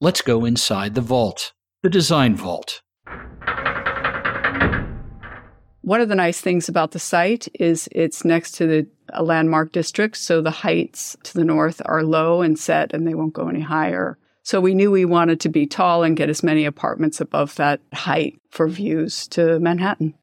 Let's go inside the vault, the design vault. One of the nice things about the site is it's next to the a landmark district, so the heights to the north are low and set and they won't go any higher. So we knew we wanted to be tall and get as many apartments above that height for views to Manhattan.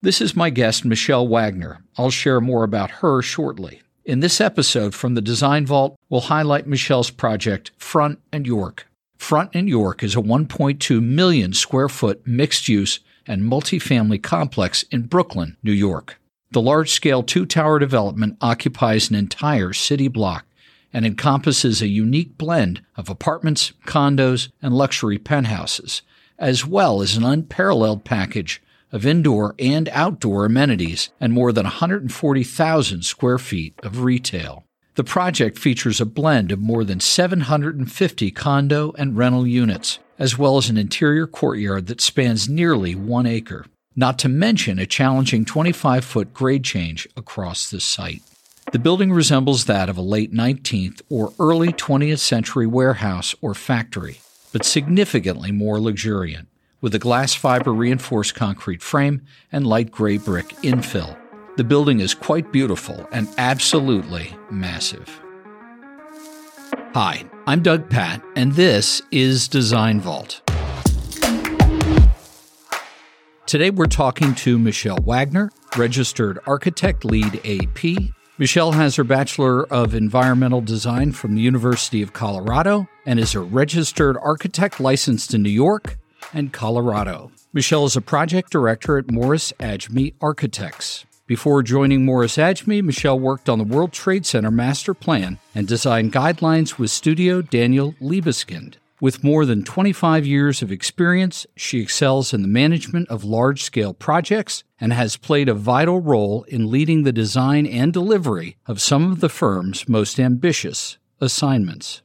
This is my guest, Michelle Wagner. I'll share more about her shortly. In this episode from the Design Vault, we'll highlight Michelle's project, Front and York. Front and York is a 1.2 million square foot mixed use and multifamily complex in Brooklyn, New York. The large scale two tower development occupies an entire city block and encompasses a unique blend of apartments, condos, and luxury penthouses, as well as an unparalleled package of indoor and outdoor amenities and more than 140,000 square feet of retail. The project features a blend of more than 750 condo and rental units, as well as an interior courtyard that spans nearly one acre, not to mention a challenging 25 foot grade change across the site. The building resembles that of a late 19th or early 20th century warehouse or factory, but significantly more luxuriant, with a glass fiber reinforced concrete frame and light gray brick infill. The building is quite beautiful and absolutely massive. Hi, I'm Doug Patt, and this is Design Vault. Today we're talking to Michelle Wagner, registered architect LEED AP. Michelle has her Bachelor of Environmental Design from the University of Colorado and is a registered architect licensed in New York and Colorado. Michelle is a project director at Morris Adjmi Architects. Before joining Morris Adjmi, Michelle worked on the World Trade Center master plan and designed guidelines with studio Daniel Libeskind. With more than 25 years of experience, she excels in the management of large scale projects and has played a vital role in leading the design and delivery of some of the firm's most ambitious assignments.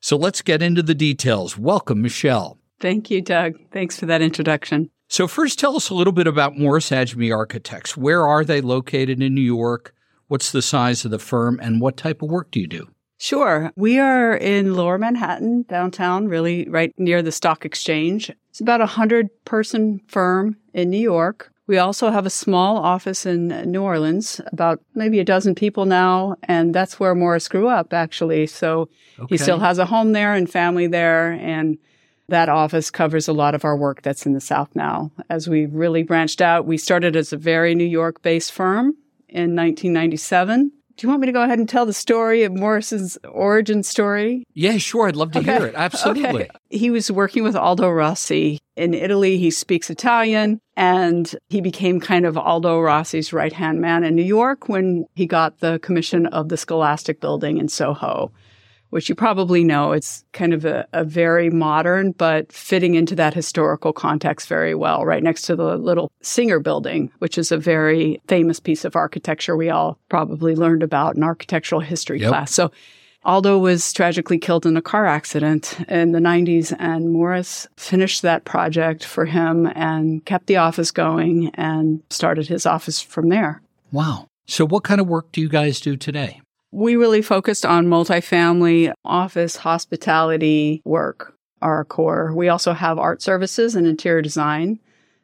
So let's get into the details. Welcome, Michelle. Thank you, Doug. Thanks for that introduction. So, first, tell us a little bit about Morris Adjmi Architects. Where are they located in New York? What's the size of the firm, and what type of work do you do? Sure. We are in lower Manhattan, downtown, really right near the stock exchange. It's about a hundred person firm in New York. We also have a small office in New Orleans, about maybe a dozen people now, and that's where Morris grew up, actually. So okay. he still has a home there and family there, and that office covers a lot of our work that's in the South now. As we really branched out, we started as a very New York based firm in 1997 do you want me to go ahead and tell the story of Morris's origin story? Yeah, sure. I'd love to okay. hear it. Absolutely. Okay. He was working with Aldo Rossi in Italy. He speaks Italian and he became kind of Aldo Rossi's right hand man in New York when he got the commission of the Scholastic building in Soho which you probably know. It's kind of a, a, very modern, but fitting into that historical context very well, right next to the little Singer building, which is a very famous piece of architecture we all probably learned about in architectural history yep. class. So Aldo was tragically killed in a car accident in the 90s, and Morris finished that project for him and kept the office going and started his office from there. Wow. So, what kind of work do you guys do today? We really focused on multifamily office hospitality work, our core. We also have art services and interior design.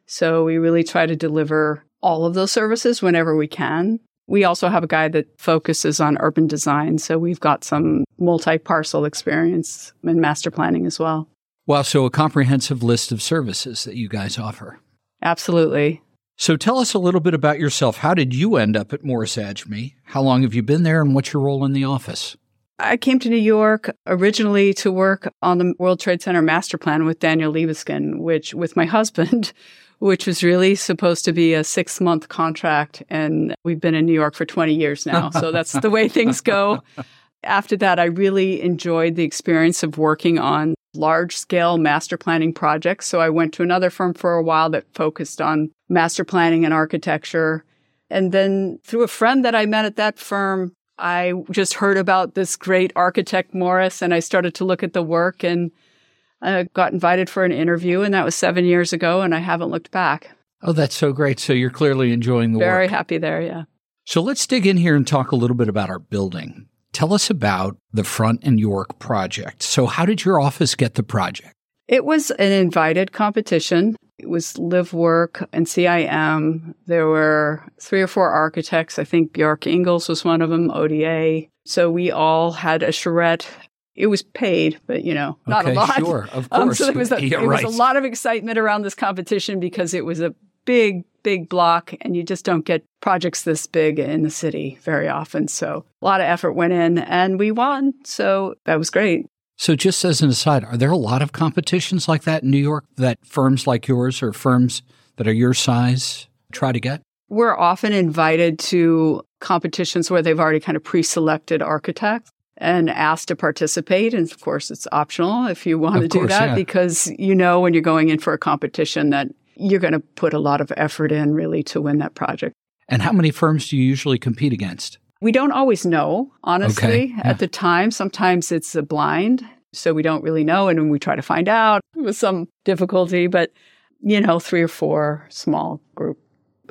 So we really try to deliver all of those services whenever we can. We also have a guy that focuses on urban design. So we've got some multi parcel experience in master planning as well. Wow. So a comprehensive list of services that you guys offer. Absolutely. So tell us a little bit about yourself. How did you end up at Morris Adjmi? How long have you been there and what's your role in the office? I came to New York originally to work on the World Trade Center master plan with Daniel Libeskind, which with my husband, which was really supposed to be a six month contract. And we've been in New York for 20 years now. So that's the way things go. After that, I really enjoyed the experience of working on large scale master planning projects. So I went to another firm for a while that focused on master planning and architecture. And then through a friend that I met at that firm, I just heard about this great architect Morris and I started to look at the work and I got invited for an interview and that was seven years ago and I haven't looked back. Oh, that's so great. So you're clearly enjoying the Very work. Very happy there, yeah. So let's dig in here and talk a little bit about our building. Tell us about the Front and York project. So, how did your office get the project? It was an invited competition. It was LIVWRK and CIM. There were three or four architects. I think Bjarke Ingels was one of them, ODA. So we all had a charrette. It was paid, but you know, not okay, a lot. Sure, of course. Um, so there was, a, yeah, right. was a lot of excitement around this competition because it was a big, big block, and you just don't get projects this big in the city very often. So a lot of effort went in, and we won. So that was great. So, just as an aside, are there a lot of competitions like that in New York that firms like yours or firms that are your size try to get? We're often invited to competitions where they've already kind of pre selected architects and asked to participate. And of course, it's optional if you want of to course, do that yeah. because you know when you're going in for a competition that you're going to put a lot of effort in really to win that project. And how many firms do you usually compete against? We don't always know, honestly, okay, yeah. at the time. Sometimes it's a blind, so we don't really know. And when we try to find out with some difficulty, but, you know, three or four small group.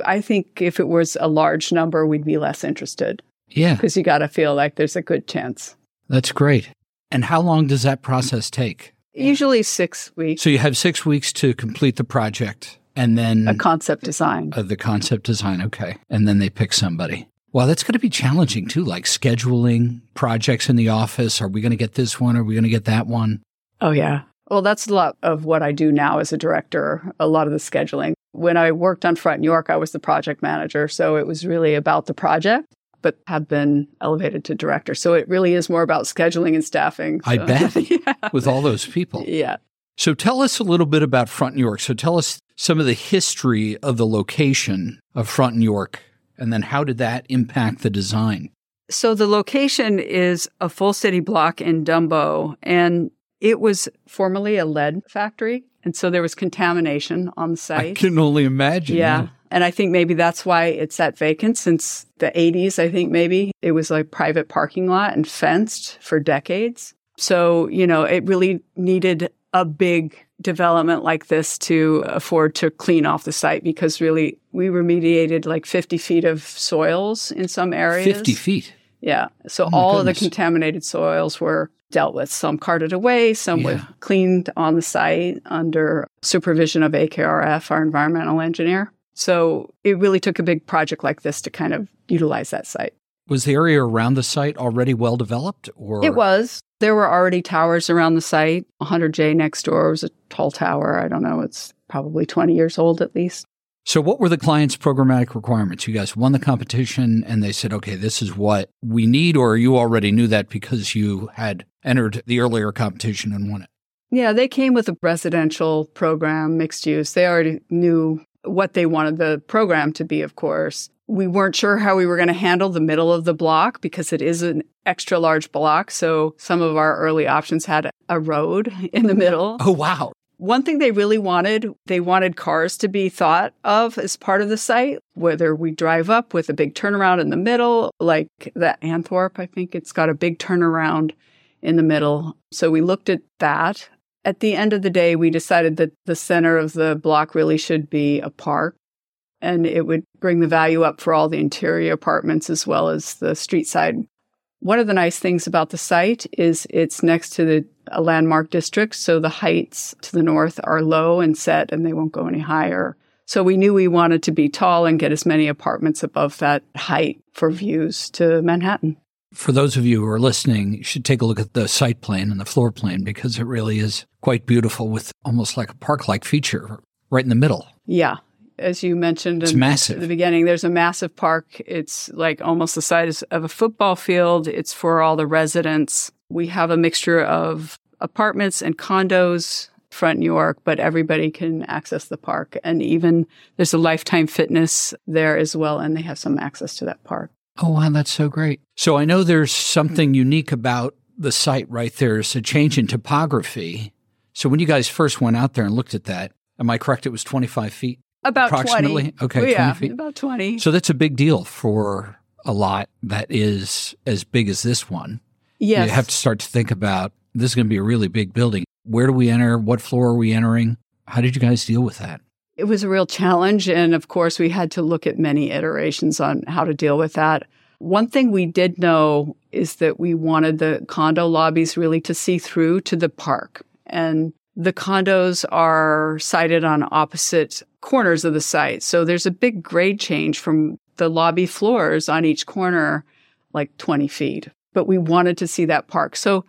I think if it was a large number, we'd be less interested. Yeah. Because you got to feel like there's a good chance. That's great. And how long does that process take? Usually six weeks. So you have six weeks to complete the project and then a concept design. Uh, the concept design, okay. And then they pick somebody. Well, that's going to be challenging too, like scheduling projects in the office. Are we going to get this one? Are we going to get that one? Oh, yeah. Well, that's a lot of what I do now as a director, a lot of the scheduling. When I worked on Front and York, I was the project manager. So it was really about the project, but have been elevated to director. So it really is more about scheduling and staffing. So. I bet. yeah. With all those people. Yeah. So tell us a little bit about Front and York. So tell us some of the history of the location of Front and York and then how did that impact the design? So the location is a full city block in Dumbo, and it was formerly a lead factory. And so there was contamination on the site. I can only imagine. Yeah. yeah. And I think maybe that's why it's sat vacant since the 80s. I think maybe it was like private parking lot and fenced for decades. So, you know, it really needed a big development like this to afford to clean off the site because really we remediated like 50 feet of soils in some areas. 50 feet? Yeah. So oh all goodness. of the contaminated soils were dealt with. Some carted away, some yeah. were cleaned on the site under supervision of AKRF, our environmental engineer. So it really took a big project like this to kind of utilize that site. Was the area around the site already well developed or It was. There were already towers around the site. 100 Jay next door was a tall tower. I don't know, it's probably 20 years old at least. So, what were the client's programmatic requirements? You guys won the competition and they said, okay, this is what we need, or you already knew that because you had entered the earlier competition and won it? Yeah, they came with a residential program, mixed use. They already knew what they wanted the program to be, of course. We weren't sure how we were going to handle the middle of the block because it is an extra large block. So some of our early options had a road in the middle. Oh, wow. One thing they really wanted, they wanted cars to be thought of as part of the site, whether we drive up with a big turnaround in the middle, like the Apthorp, I think it's got a big turnaround in the middle. So we looked at that. At the end of the day, we decided that the center of the block really should be a park and it would bring the value up for all the interior apartments as well as the street side. One of the nice things about the site is it's next to the a landmark district, so the heights to the north are low and set and they won't go any higher. So we knew we wanted to be tall and get as many apartments above that height for views to Manhattan. For those of you who are listening, you should take a look at the site plan and the floor plan because it really is quite beautiful with almost like a park like feature right in the middle. Yeah, as you mentioned it's in massive. the beginning, there's a massive park. It's like almost the size of a football field. It's for all the residents. We have a mixture of apartments and condos Front and York, but everybody can access the park. And even there's a lifetime fitness there as well, and they have some access to that park. Oh, wow, that's so great. So I know there's something unique about the site right there. It's a change in topography. So when you guys first went out there and looked at that, am I correct? It was 25 feet? About approximately. 20. Okay, yeah, 20 feet. About 20. So that's a big deal for a lot that is as big as this one. Yes. You have to start to think about this is going to be a really big building. Where do we enter? What floor are we entering? How did you guys deal with that? It was a real challenge. And of course, we had to look at many iterations on how to deal with that. One thing we did know is that we wanted the condo lobbies really to see through to the park. And the condos are sited on opposite corners of the site. So there's a big grade change from the lobby floors on each corner, like 20 feet. But we wanted to see that park. So,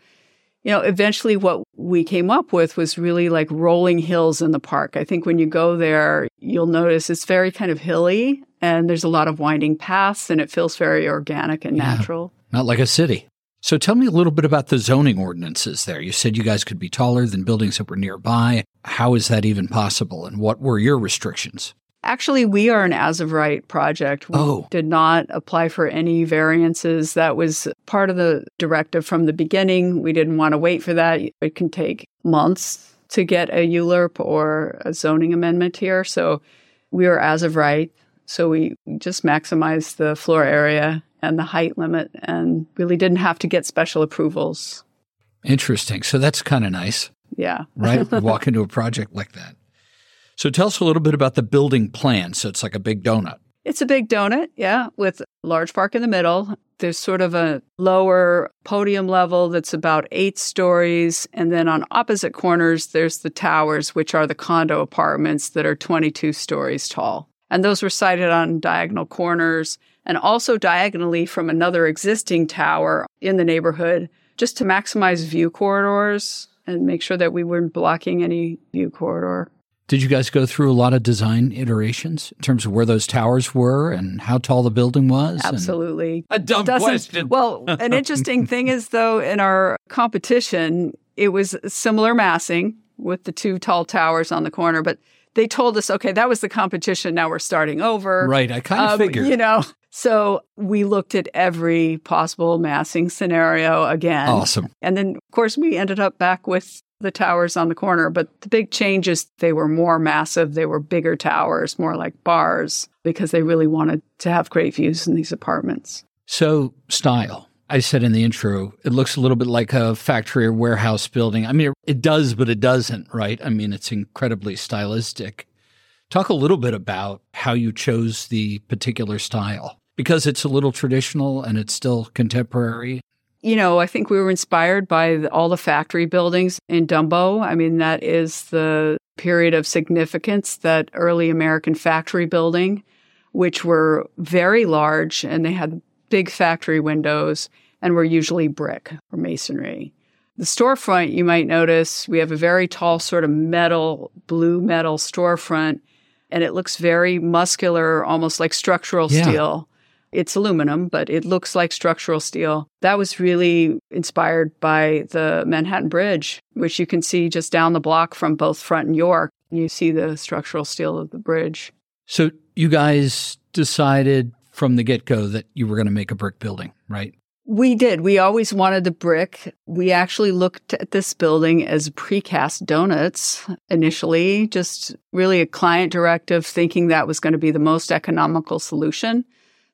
you know, eventually what we came up with was really like rolling hills in the park. I think when you go there, you'll notice it's very kind of hilly and there's a lot of winding paths and it feels very organic and yeah, natural. Not like a city. So tell me a little bit about the zoning ordinances there. You said you guys could be taller than buildings that were nearby. How is that even possible? And what were your restrictions? Actually, we are an as of right project. We oh. did not apply for any variances. That was part of the directive from the beginning. We didn't want to wait for that. It can take months to get a ULURP or a zoning amendment here. So we are as of right. So we just maximized the floor area and the height limit and really didn't have to get special approvals. Interesting. So that's kind of nice. Yeah. right? Walk into a project like that. So tell us a little bit about the building plan. So it's like a big donut. It's a big donut, yeah, with large park in the middle. There's sort of a lower podium level that's about eight stories. And then on opposite corners, there's the towers, which are the condo apartments that are 22 stories tall. And those were sited on diagonal corners and also diagonally from another existing tower in the neighborhood just to maximize view corridors and make sure that we weren't blocking any view corridor. Did you guys go through a lot of design iterations in terms of where those towers were and how tall the building was? Absolutely. a dumb question. Well, an interesting thing is, though, in our competition, it was similar massing with the two tall towers on the corner, but they told us, okay, that was the competition. Now we're starting over. Right. I kind of um, figured. You know, so we looked at every possible massing scenario again. Awesome. And then, of course, we ended up back with the towers on the corner. But the big change is they were more massive. They were bigger towers, more like bars, because they really wanted to have great views in these apartments. So, style. I said in the intro, it looks a little bit like a factory or warehouse building. I mean, it does, but it doesn't, right? I mean, it's incredibly stylistic. Talk a little bit about how you chose the particular style because it's a little traditional and it's still contemporary. You know, I think we were inspired by the, all the factory buildings in Dumbo. I mean, that is the period of significance, that early American factory building, which were very large and they had big factory windows and were usually brick or masonry. The storefront, you might notice, we have a very tall sort of metal, blue metal storefront, and it looks very muscular, almost like structural yeah. steel. It's aluminum, but it looks like structural steel. That was really inspired by the Manhattan Bridge, which you can see just down the block from both Front and York. You see the structural steel of the bridge. So you guys decided from the get go that you were going to make a brick building, right? We did. We always wanted the brick. We actually looked at this building as precast donuts initially, just really a client directive, thinking that was going to be the most economical solution.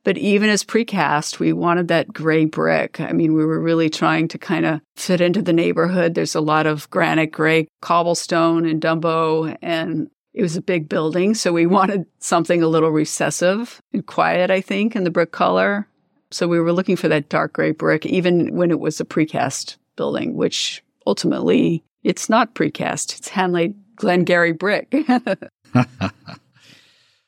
But even as precast, we wanted that gray brick. I mean, we were really trying to kind of fit into the neighborhood. There's a lot of granite gray cobblestone in Dumbo, and it was a big building, so we wanted something a little recessive and quiet, I think, in the brick color. So we were looking for that dark gray brick, even when it was a precast building, which ultimately it's not precast, it's hand laid Glen-Gery brick.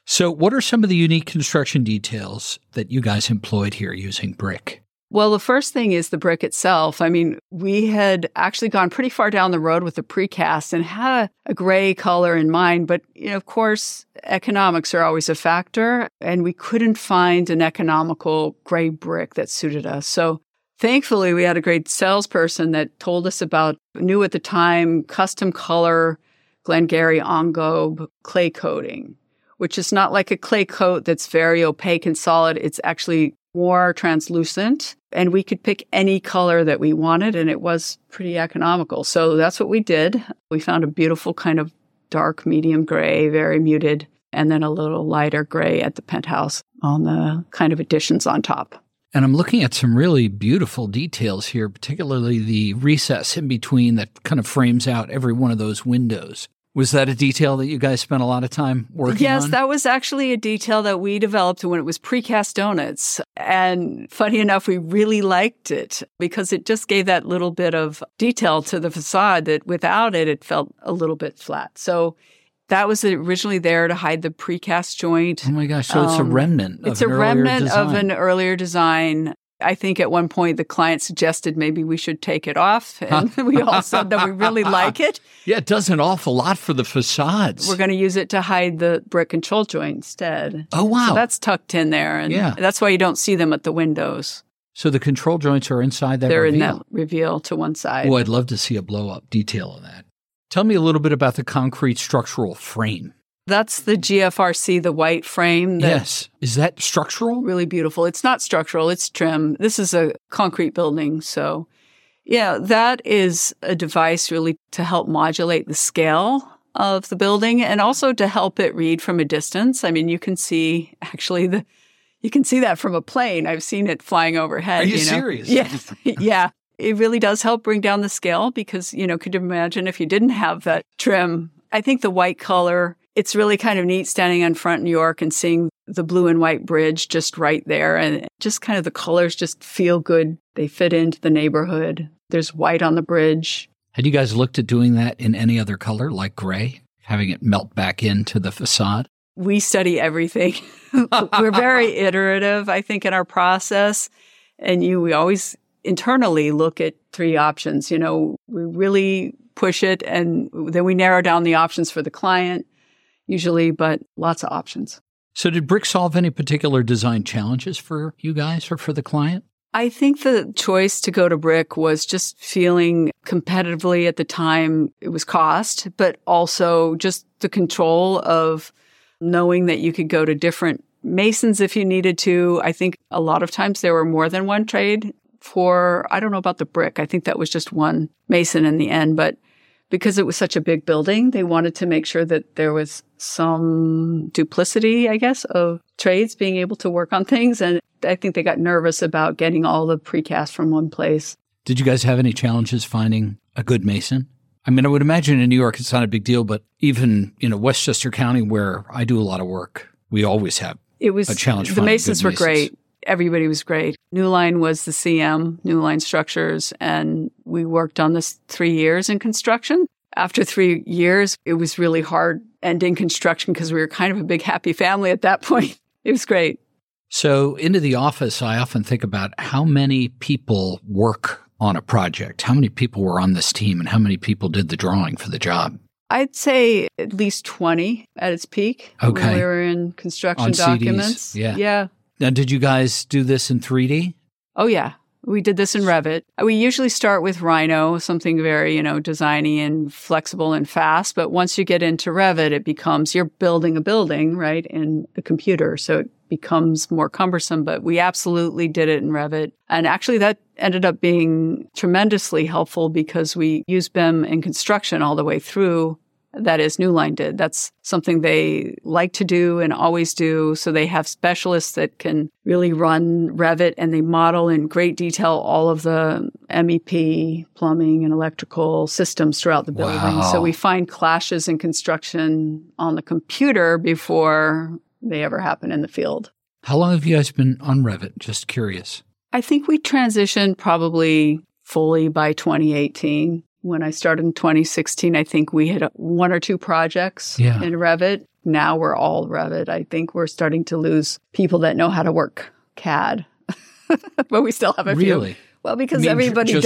so, what are some of the unique construction details that you guys employed here using brick? Well, the first thing is the brick itself. I mean, we had actually gone pretty far down the road with the precast and had a, a, gray color in mind. But, you know, of course, economics are always a factor, and we couldn't find an economical gray brick that suited us. So thankfully, we had a great salesperson that told us about, new at the time, custom color Glen-Gery Engobe clay coating which is not like a clay coat that's very opaque and solid. It's actually more translucent and we could pick any color that we wanted and it was pretty economical. So that's what we did. We found a beautiful kind of dark medium gray, very muted, and then a little lighter gray at the penthouse on the kind of additions on top. And I'm looking at some really beautiful details here, particularly the recess in between that kind of frames out every one of those windows. Was that a detail that you guys spent a lot of time working yes, on? Yes, that was actually a detail that we developed when it was precast donuts. And funny enough, we really liked it because it just gave that little bit of detail to the facade that without it, it felt a little bit flat. So that was originally there to hide the precast joint. Oh my gosh! So it's a Um, remnant. It's a remnant of an earlier design. I think at one point the client suggested maybe we should take it off, and we all said that we really like it. Yeah, it does an awful lot for the facades. We're going to use it to hide the brick control joint instead. oh wow! So that's tucked in there, and Yeah. that's why you don't see them at the windows. So the control joints are inside that. They're in reveal. that reveal to one side. Oh, I'd love to see a blow up detail of that. Tell me a little bit about the concrete structural frame. That's the GFRC, the white frame. That yes, is that structural? really beautiful. It's not structural, it's trim. This is a concrete building. So, yeah, that is a device really to help modulate the scale of the building and also to help it read from a distance. I mean, you can see actually the you can see that from a plane. I've seen it flying overhead. Are you know? serious? Yeah. yeah. It really does help bring down the scale because, you know, could you imagine if you didn't have that trim? I think the white color, it's really kind of neat standing on Front and York and seeing the blue and white bridge just right there. And just kind of the colors just feel good. They fit into the neighborhood. There's white on the bridge. Had you guys looked at doing that in any other color, like gray, having it melt back into the facade? We study everything. We're very iterative, I think, in our process. And you, we always internally look at three options. You know, we really push it and then we narrow down the options for the client usually, but lots of options. So, did brick solve any particular design challenges for you guys or for the client? I think the choice to go to brick was just feeling competitively at the time. It was cost, but also just the control of knowing that you could go to different masons if you needed to. I think a lot of times there were more than one trade for, I don't know about the brick. I think that was just one mason in the end, but because it was such a big building, they wanted to make sure that there was some duplicity, I guess, of trades being able to work on things. And I think they got nervous about getting all the precast from one place. Did you guys have any challenges finding a good mason? I mean, I would imagine in New York it's not a big deal, but even in Westchester County, where I do a lot of work, we always have It was A challenge The masons were masons. great. Everybody was great. New Line was the CM, New Line Structures, and we worked on this three years in construction. After three years, it was really hard ending construction because we were kind of a big happy family at that point. It was great. So, into the office, I often think about how many people work on a project. How many people were on this team and how many people did the drawing for the job? I'd say at least 20 at its peak Okay. when we were in construction On CDs, documents. yeah. Yeah. Now, did you guys do this in 3D? Oh, yeah. We did this in Revit. We usually start with Rhino, something very, you know, designy and flexible and fast. But once you get into Revit, it becomes you're building a building, right, in the computer. So it becomes more cumbersome. But we absolutely did it in Revit. And actually, that ended up being tremendously helpful because we used BIM in construction all the way through. That is, New Line did. That's something they like to do and always do. So they have specialists that can really run Revit and they model in great detail all of the MEP, plumbing, and electrical systems throughout the building. Wow. So we find clashes in construction on the computer before they ever happen in the field. How long have you guys been on Revit? Just curious. I think we transitioned probably fully by 2018. When I started in 2016, I think we had one or two projects Yeah. in Revit. Now we're all Revit. I think we're starting to lose people that know how to work CAD, but we still have a few. Really? Well, because mean everybody does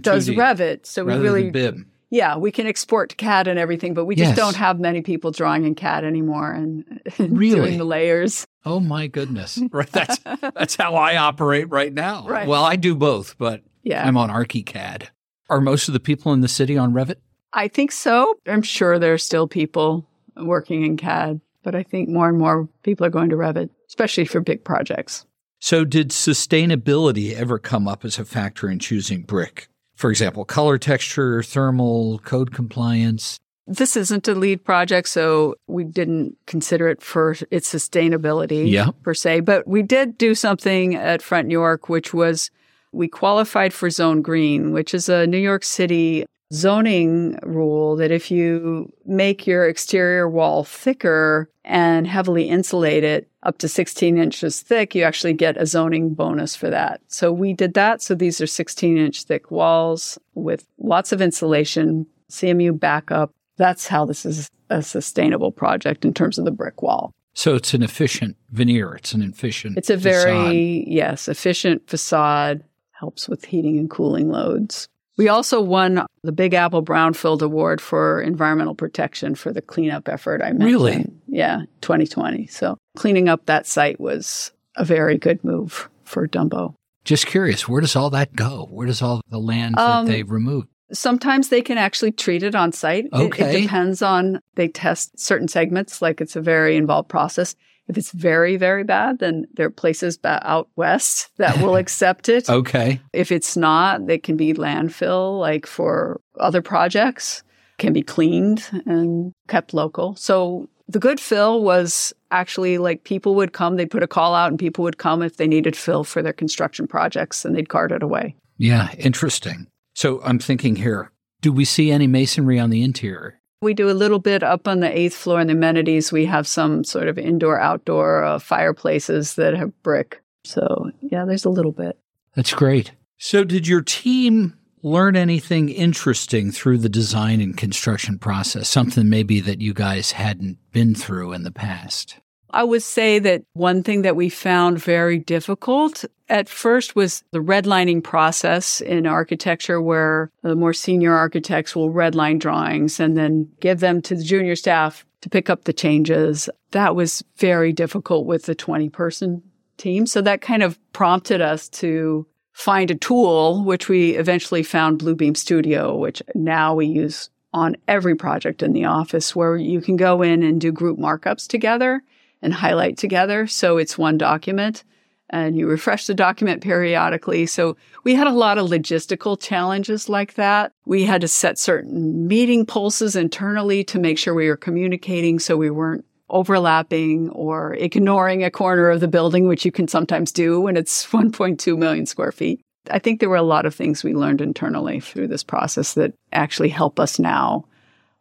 does Revit, so we really than BIM. yeah we can export to CAD and everything, but we just don't have many people drawing in CAD anymore and, and Really? doing the layers. Oh my goodness. Right. That's that's how I operate right now. Right. Well, I do both, but Yeah, I'm on ArchiCAD. Are most of the people in the city on Revit? I think so. I'm sure there are still people working in CAD, but I think more and more people are going to Revit, especially for big projects. So, did sustainability ever come up as a factor in choosing brick? For example, color texture, thermal, code compliance. This isn't a LEED project, so we didn't consider it for its sustainability Yeah. per se. But we did do something at Front and York, which was we qualified for Zone Green, which is a New York City zoning rule that if you make your exterior wall thicker and heavily insulate it up to 16 inches thick, you actually get a zoning bonus for that. So we did that. So these are 16 inch thick walls with lots of insulation, CMU backup. That's how this is a sustainable project in terms of the brick wall. So it's an efficient veneer. It's an efficient. It's a very, facade. yes, efficient facade, helps with heating and cooling loads. We also won the Big Apple Brownfield Award for environmental protection for the cleanup effort I mentioned. Really? Yeah, 2020. So cleaning up that site was a very good move for Dumbo. Just curious, where does all that go? Where does all the land um, that they removed? Sometimes they can actually treat it on site. Okay. It, it depends on, they test certain segments, like it's a very involved process. If it's very, very bad, then there are places out west that will accept it. okay. If it's not, they can be landfill, like for other projects, can be cleaned and kept local. So the good fill was actually like people would come, they'd put a call out and people would come if they needed fill for their construction projects and they'd cart it away. Yeah, interesting. So I'm thinking here, do we see any masonry on the interior? We do a little bit up on the eighth floor in the amenities. We have some sort of indoor outdoor uh, fireplaces that have brick. So, yeah, there's a little bit. That's great. So, did your team learn anything interesting through the design and construction process? Something maybe that you guys hadn't been through in the past? I would say that one thing that we found very difficult at first was the redlining process in architecture where the more senior architects will redline drawings and then give them to the junior staff to pick up the changes. That was very difficult with the 20 person team. So that kind of prompted us to find a tool, which we eventually found Bluebeam Studio, which now we use on every project in the office where you can go in and do group markups together and highlight together. So it's one document and you refresh the document periodically. So we had a lot of logistical challenges like that. We had to set certain meeting pulses internally to make sure we were communicating so we weren't overlapping or ignoring a corner of the building, which you can sometimes do when it's 1.2 million square feet. I think there were a lot of things we learned internally through this process that actually help us now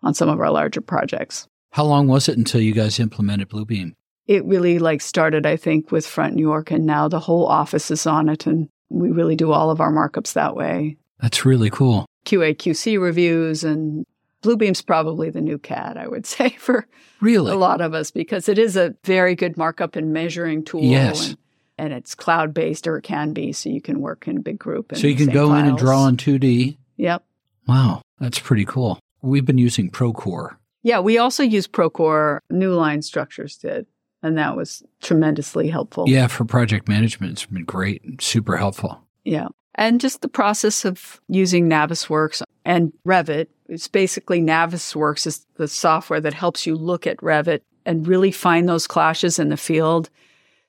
on some of our larger projects. How long was it until you guys implemented Bluebeam? It really like started, I think, with Front and York, and now the whole office is on it, and we really do all of our markups that way. That's really cool. QA QC reviews and Bluebeam's probably the new CAD, I would say, for really a lot of us because it is a very good markup and measuring tool. Yes. And, and it's cloud based or it can be, so you can work in a big group. So you can go files. in and draw in 2D. Yep. Wow, that's pretty cool. We've been using Procore. Yeah, we also use Procore. New Line Structures did and that was tremendously helpful. Yeah, for project management, it's been great, super helpful. Yeah. And just the process of using Navisworks and Revit. It's basically Navisworks is the software that helps you look at Revit and really find those clashes in the field.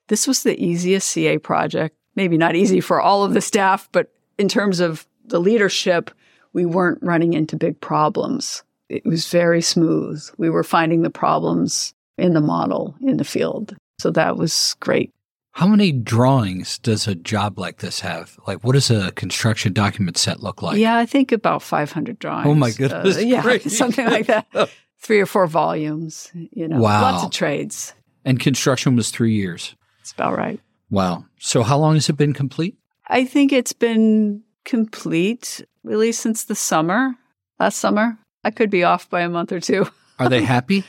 This was the easiest CA project. Maybe not easy for all of the staff, but in terms of the leadership, we weren't running into big problems. It was very smooth. We were finding the problems in the model in the field. So that was great. How many drawings does a job like this have? Like, what does a construction document set look like? Yeah, I think about 500 drawings. Oh my goodness. Uh, yeah, something like that. Three or four volumes, you know, wow. lots of trades. And construction was three years. That's about right. Wow. So, how long has it been complete? I think it's been complete really since the summer, last summer. I could be off by a month or two. Are they happy?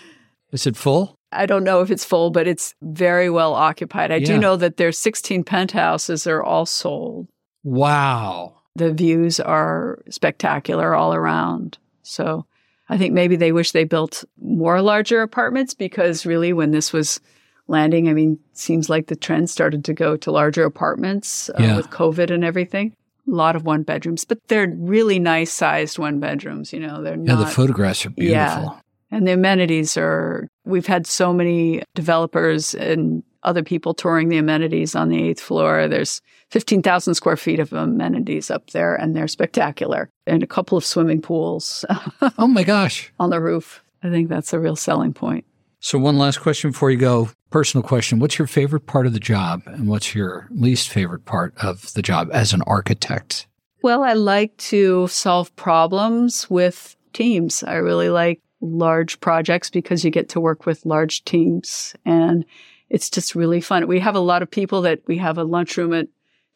Is it full? I don't know if it's full, but it's very well occupied. I yeah. do know that there's 16 penthouses are all sold. Wow. The views are spectacular all around. So I think maybe they wish they built more larger apartments because really when this was landing, I mean, seems like the trend started to go to larger apartments uh, yeah. with COVID and everything. A lot of one bedrooms, but they're really nice sized one bedrooms, you know, they're Yeah, not, the photographs are beautiful. Yeah. And the amenities are, we've had so many developers and other people touring the amenities on the eighth floor. There's 15,000 square feet of amenities up there, and they're spectacular. And a couple of swimming pools. oh my gosh. On the roof. I think that's a real selling point. So, one last question before you go. Personal question. What's your favorite part of the job, and what's your least favorite part of the job as an architect? Well, I like to solve problems with teams. I really like large projects because you get to work with large teams and it's just really fun. We have a lot of people that we have a lunchroom at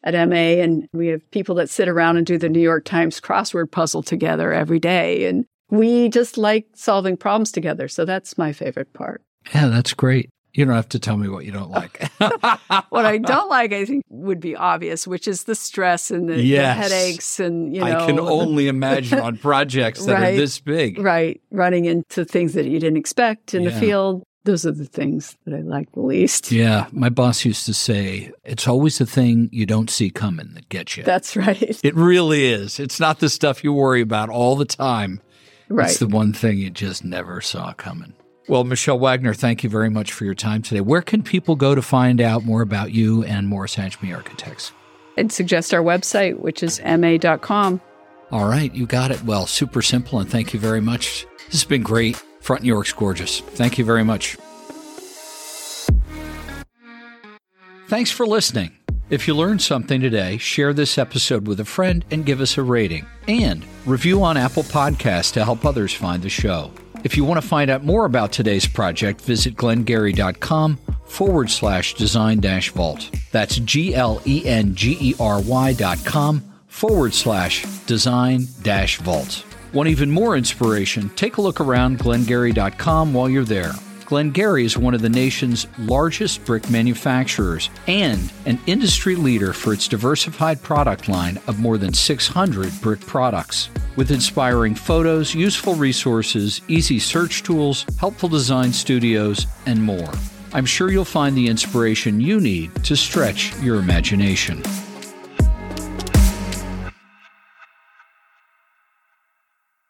at MA and we have people that sit around and do the New York Times crossword puzzle together every day and we just like solving problems together. So that's my favorite part. Yeah, that's great. You don't have to tell me what you don't like. what I don't like, I think, would be obvious, which is the stress and the, yes. the headaches, and you know. I can only imagine on projects that right, are this big, right? Running into things that you didn't expect in yeah. the field. Those are the things that I like the least. Yeah, my boss used to say, "It's always the thing you don't see coming that gets you." That's right. It really is. It's not the stuff you worry about all the time. Right. It's the one thing you just never saw coming. Well, Michelle Wagner, thank you very much for your time today. Where can people go to find out more about you and Morris Adjmi Architects? I'd suggest our website, which is ma.com. All right, you got it. Well, super simple, and thank you very much. This has been great. Front and York's gorgeous. Thank you very much. Thanks for listening. If you learned something today, share this episode with a friend and give us a rating. And review on Apple Podcasts to help others find the show. If you want to find out more about today's project, visit glengery.com forward slash design dash vault. That's G L E N G E R Y dot com forward slash design dash vault. Want even more inspiration? Take a look around glengery.com while you're there. Glen-Gery is one of the nation's largest brick manufacturers and an industry leader for its diversified product line of more than 600 brick products. With inspiring photos, useful resources, easy search tools, helpful design studios, and more. I'm sure you'll find the inspiration you need to stretch your imagination.